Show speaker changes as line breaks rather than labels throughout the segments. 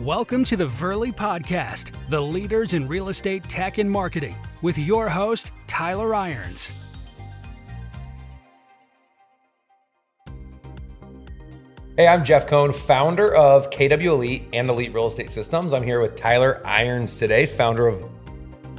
Welcome to the Verly Podcast, the leaders in real estate tech and marketing, with your host, Tyler Irons.
Hey, I'm Jeff Cohn, founder of KW Elite and Elite Real Estate Systems. I'm here with Tyler Irons today, founder of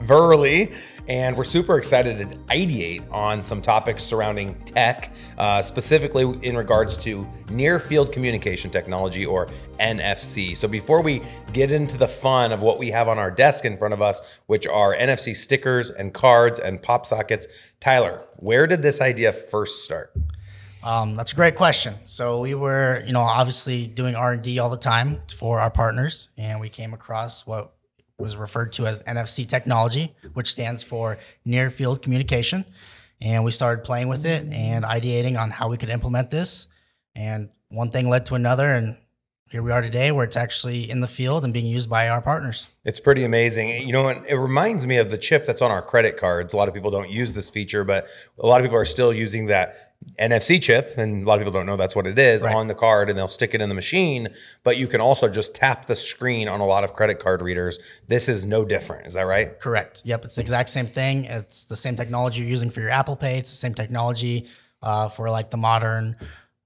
Verly, and we're super excited to ideate on some topics surrounding tech, uh, specifically in regards to near field communication technology or NFC. So before we get into the fun of what we have on our desk in front of us, which are NFC stickers and cards and pop sockets, Tyler, where did this idea first start?
Um, that's a great question. So we were, you know, obviously doing R and D all the time for our partners, and we came across what was referred to as NFC technology, which stands for Near Field Communication. And we started playing with it and ideating on how we could implement this. And one thing led to another, and here we are today where it's actually in the field and being used by our partners.
It's pretty amazing. You know, it reminds me of the chip that's on our credit cards. A lot of people don't use this feature, but a lot of people are still using that NFC chip, and a lot of people don't know that's what it is right. on the card, and they'll stick it in the machine. But you can also just tap the screen on a lot of credit card readers. This is no different. Is that right?
Correct. Yep. It's the exact same thing. It's the same technology you're using for your Apple Pay. It's the same technology uh, for like the modern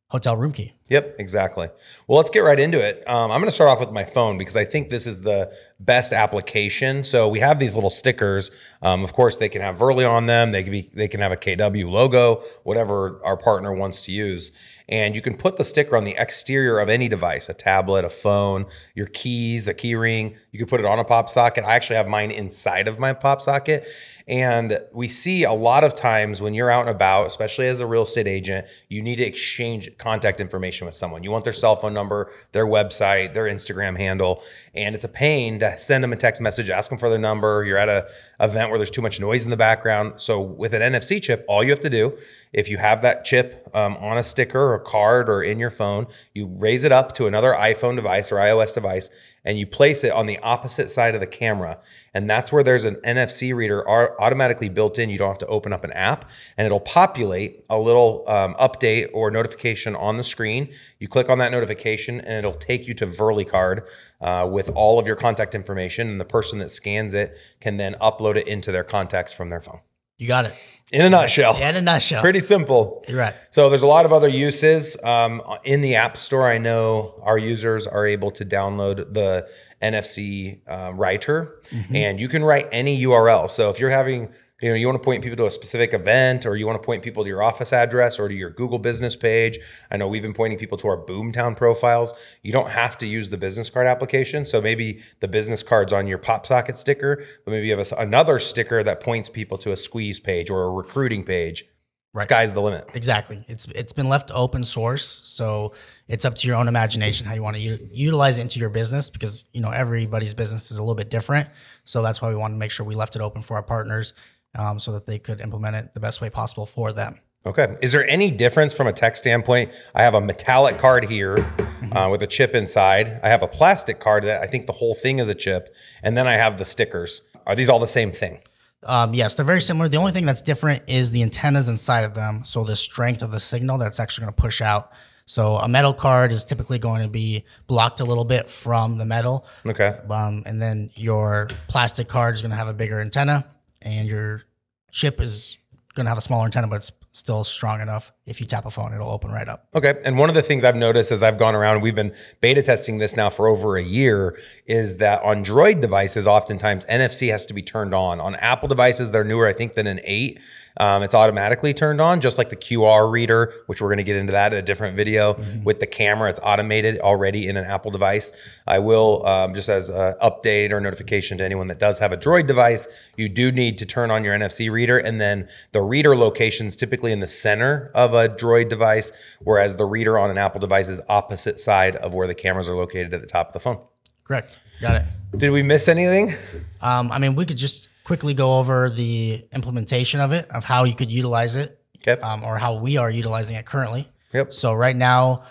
hotel room key.
Yep, exactly. Well, let's get right into it. Um, I'm going to start off with my phone because I think this is the best application. So we have these little stickers. Um, of course, they can have Verly on them. They can be they can have a KW logo, whatever our partner wants to use. And you can put the sticker on the exterior of any device, a tablet, a phone, your keys, a key ring. You can put it on a pop socket. I actually have mine inside of my pop socket. And we see a lot of times when you're out and about, especially as a real estate agent, you need to exchange contact information with someone. You want their cell phone number, their website, their Instagram handle. And it's a pain to send them a text message, ask them for their number. You're at a event where there's too much noise in the background. So with an NFC chip, all you have to do, if you have that chip um, on a sticker card or in your phone, you raise it up to another iPhone device or iOS device and you place it on the opposite side of the camera. And that's where there's an NFC reader automatically built in. You don't have to open up an app and it'll populate a little um, update or notification on the screen. You click on that notification and it'll take you to Verly Card uh, with all of your contact information. And the person that scans it can then upload it into their contacts from their phone.
You got it.
In a nutshell.
Yeah, in a nutshell.
Pretty simple.
You're right.
So there's a lot of other uses. Um, in the App Store, I know our users are able to download the NFC uh, writer, mm-hmm. and you can write any URL. So if you're having you know you want to point people to a specific event or you want to point people to your office address or to your google business page i know we've been pointing people to our boomtown profiles you don't have to use the business card application so maybe the business card's on your pop socket sticker but maybe you have a, another sticker that points people to a squeeze page or a recruiting page Right. Sky's the limit.
Exactly. It's it's been left open source, so it's up to your own imagination how you want to u- utilize it into your business because you know everybody's business is a little bit different. So that's why we want to make sure we left it open for our partners um, so that they could implement it the best way possible for them.
Okay. Is there any difference from a tech standpoint? I have a metallic card here mm-hmm. uh, with a chip inside. I have a plastic card that I think the whole thing is a chip, and then I have the stickers. Are these all the same thing?
Um, yes, they're very similar. The only thing that's different is the antennas inside of them. So the strength of the signal that's actually going to push out. So a metal card is typically going to be blocked a little bit from the metal.
Okay.
Um, and then your plastic card is going to have a bigger antenna and your chip is going to have a smaller antenna, but it's still strong enough. If you tap a phone, it'll open right up.
Okay. And one of the things I've noticed as I've gone around, we've been beta testing this now for over a year, is that on Droid devices, oftentimes NFC has to be turned on. On Apple devices, they're newer, I think, than an 8. Um, it's automatically turned on, just like the QR reader, which we're going to get into that in a different video. Mm-hmm. With the camera, it's automated already in an Apple device. I will, um, just as an update or notification to anyone that does have a Droid device, you do need to turn on your NFC reader, and then the reader location is typically in the center of a Droid device, whereas the reader on an Apple device is opposite side of where the cameras are located at the top of the phone.
Correct. Got it.
Did we miss anything?
Um, I mean, we could just quickly go over the implementation of it, of how you could utilize it,
okay.
um, or how we are utilizing it currently.
Yep.
So right now,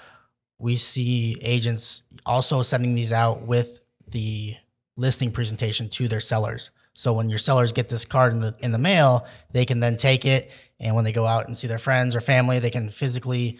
we see agents also sending these out with the listing presentation to their sellers. So when your sellers get this card in the in the mail, they can then take it, and when they go out and see their friends or family, they can physically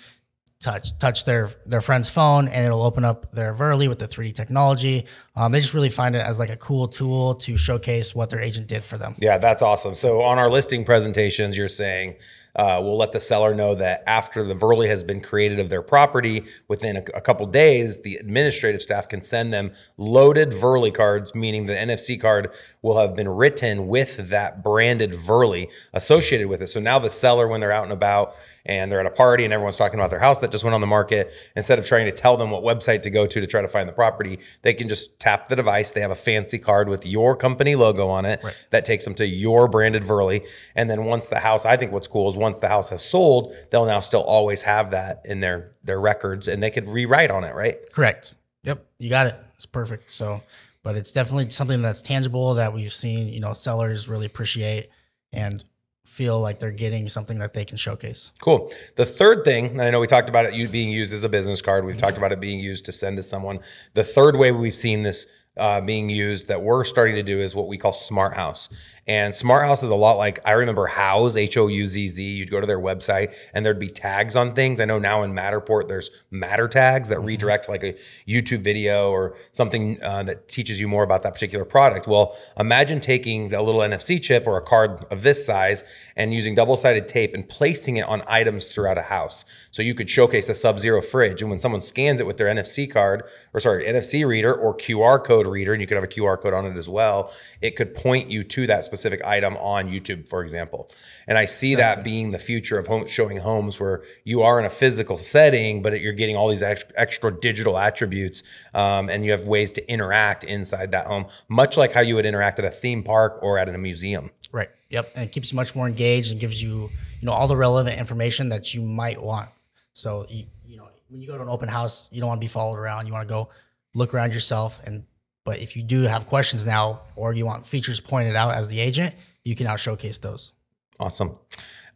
touch touch their their friend's phone and it'll open up their Verly with the 3D technology. Um, they just really find it as like a cool tool to showcase what their agent did for them.
Yeah, that's awesome. So on our listing presentations, you're saying uh, we'll let the seller know that after the Verly has been created of their property, within a, a couple days, the administrative staff can send them loaded Verly cards, meaning the NFC card will have been written with that branded Verly associated with it. So now the seller, when they're out and about and they're at a party and everyone's talking about their house that just went on the market, instead of trying to tell them what website to go to to try to find the property, they can just tap the device. They have a fancy card with your company logo on it right. that takes them to your branded Verly. And then once the house, I think what's cool is once the house has sold, they'll now still always have that in their their records and they could rewrite on it, right?
Correct. Yep, you got it. It's perfect. So, but it's definitely something that's tangible that we've seen, you know, sellers really appreciate and feel like they're getting something that they can showcase.
Cool. The third thing, and I know we talked about it being used as a business card. We've talked about it being used to send to someone. The third way we've seen this uh, being used that we're starting to do is what we call Smart House. And Smart House is a lot like I remember Houzz, H O U Z Z. You'd go to their website and there'd be tags on things. I know now in Matterport, there's Matter tags that mm-hmm. redirect like a YouTube video or something uh, that teaches you more about that particular product. Well, imagine taking a little NFC chip or a card of this size and using double sided tape and placing it on items throughout a house. So you could showcase a Sub Zero fridge. And when someone scans it with their NFC card, or sorry, NFC reader or QR code reader, and you could have a QR code on it as well, it could point you to that specific specific item on YouTube, for example. And I see exactly. that being the future of home, showing homes where you are in a physical setting, but you're getting all these extra, extra digital attributes, um, and you have ways to interact inside that home, much like how you would interact at a theme park or at a museum.
Right. Yep. And it keeps you much more engaged and gives you, you know, all the relevant information that you might want. So you, you know, when you go to an open house, you don't want to be followed around. You want to go look around yourself and but if you do have questions now, or you want features pointed out as the agent, you can now showcase those.
Awesome.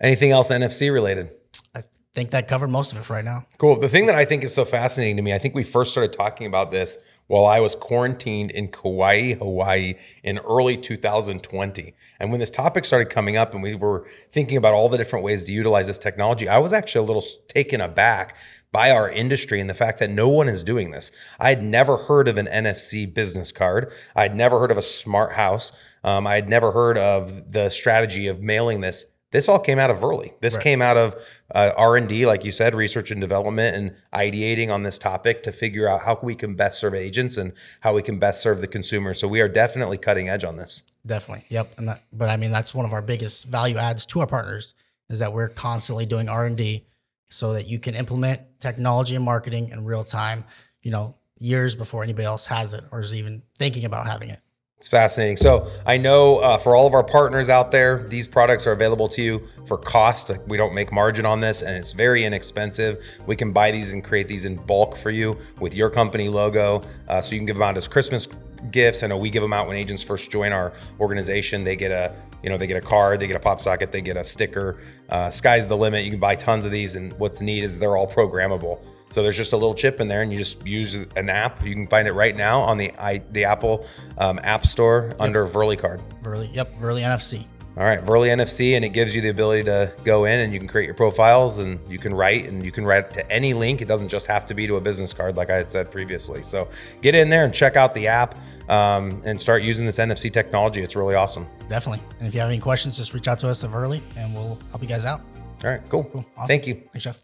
Anything else NFC related?
I think that covered most of it right now.
Cool. The thing that I think is so fascinating to me, I think we first started talking about this while I was quarantined in Kauai, Hawaii in early 2020. And when this topic started coming up and we were thinking about all the different ways to utilize this technology, I was actually a little taken aback by our industry and the fact that no one is doing this. I had never heard of an NFC business card. I'd never heard of a smart house. Um, I had never heard of the strategy of mailing this. This all came out of Verly. This right. came out of uh, R and D, like you said, research and development, and ideating on this topic to figure out how we can best serve agents and how we can best serve the consumer. So we are definitely cutting edge on this.
Definitely, yep. And that, but I mean, that's one of our biggest value adds to our partners is that we're constantly doing R and D so that you can implement technology and marketing in real time, you know, years before anybody else has it or is even thinking about having it.
It's fascinating. So I know uh, for all of our partners out there, these products are available to you for cost. We don't make margin on this, and it's very inexpensive. We can buy these and create these in bulk for you with your company logo, uh, so you can give them out as Christmas gifts. I know we give them out when agents first join our organization. They get a you know they get a card, they get a pop socket, they get a sticker. Uh, sky's the limit. You can buy tons of these, and what's neat is they're all programmable. So there's just a little chip in there, and you just use an app. You can find it right now on the i the Apple um, App Store yep. under Verly Card.
Verly, yep, Verly NFC.
All right, Verly NFC, and it gives you the ability to go in and you can create your profiles and you can write and you can write to any link. It doesn't just have to be to a business card, like I had said previously. So get in there and check out the app um, and start using this NFC technology. It's really awesome.
Definitely. And if you have any questions, just reach out to us at Verly and we'll help you guys out.
All right, cool. cool. Awesome. Thank you.
Thanks, Jeff.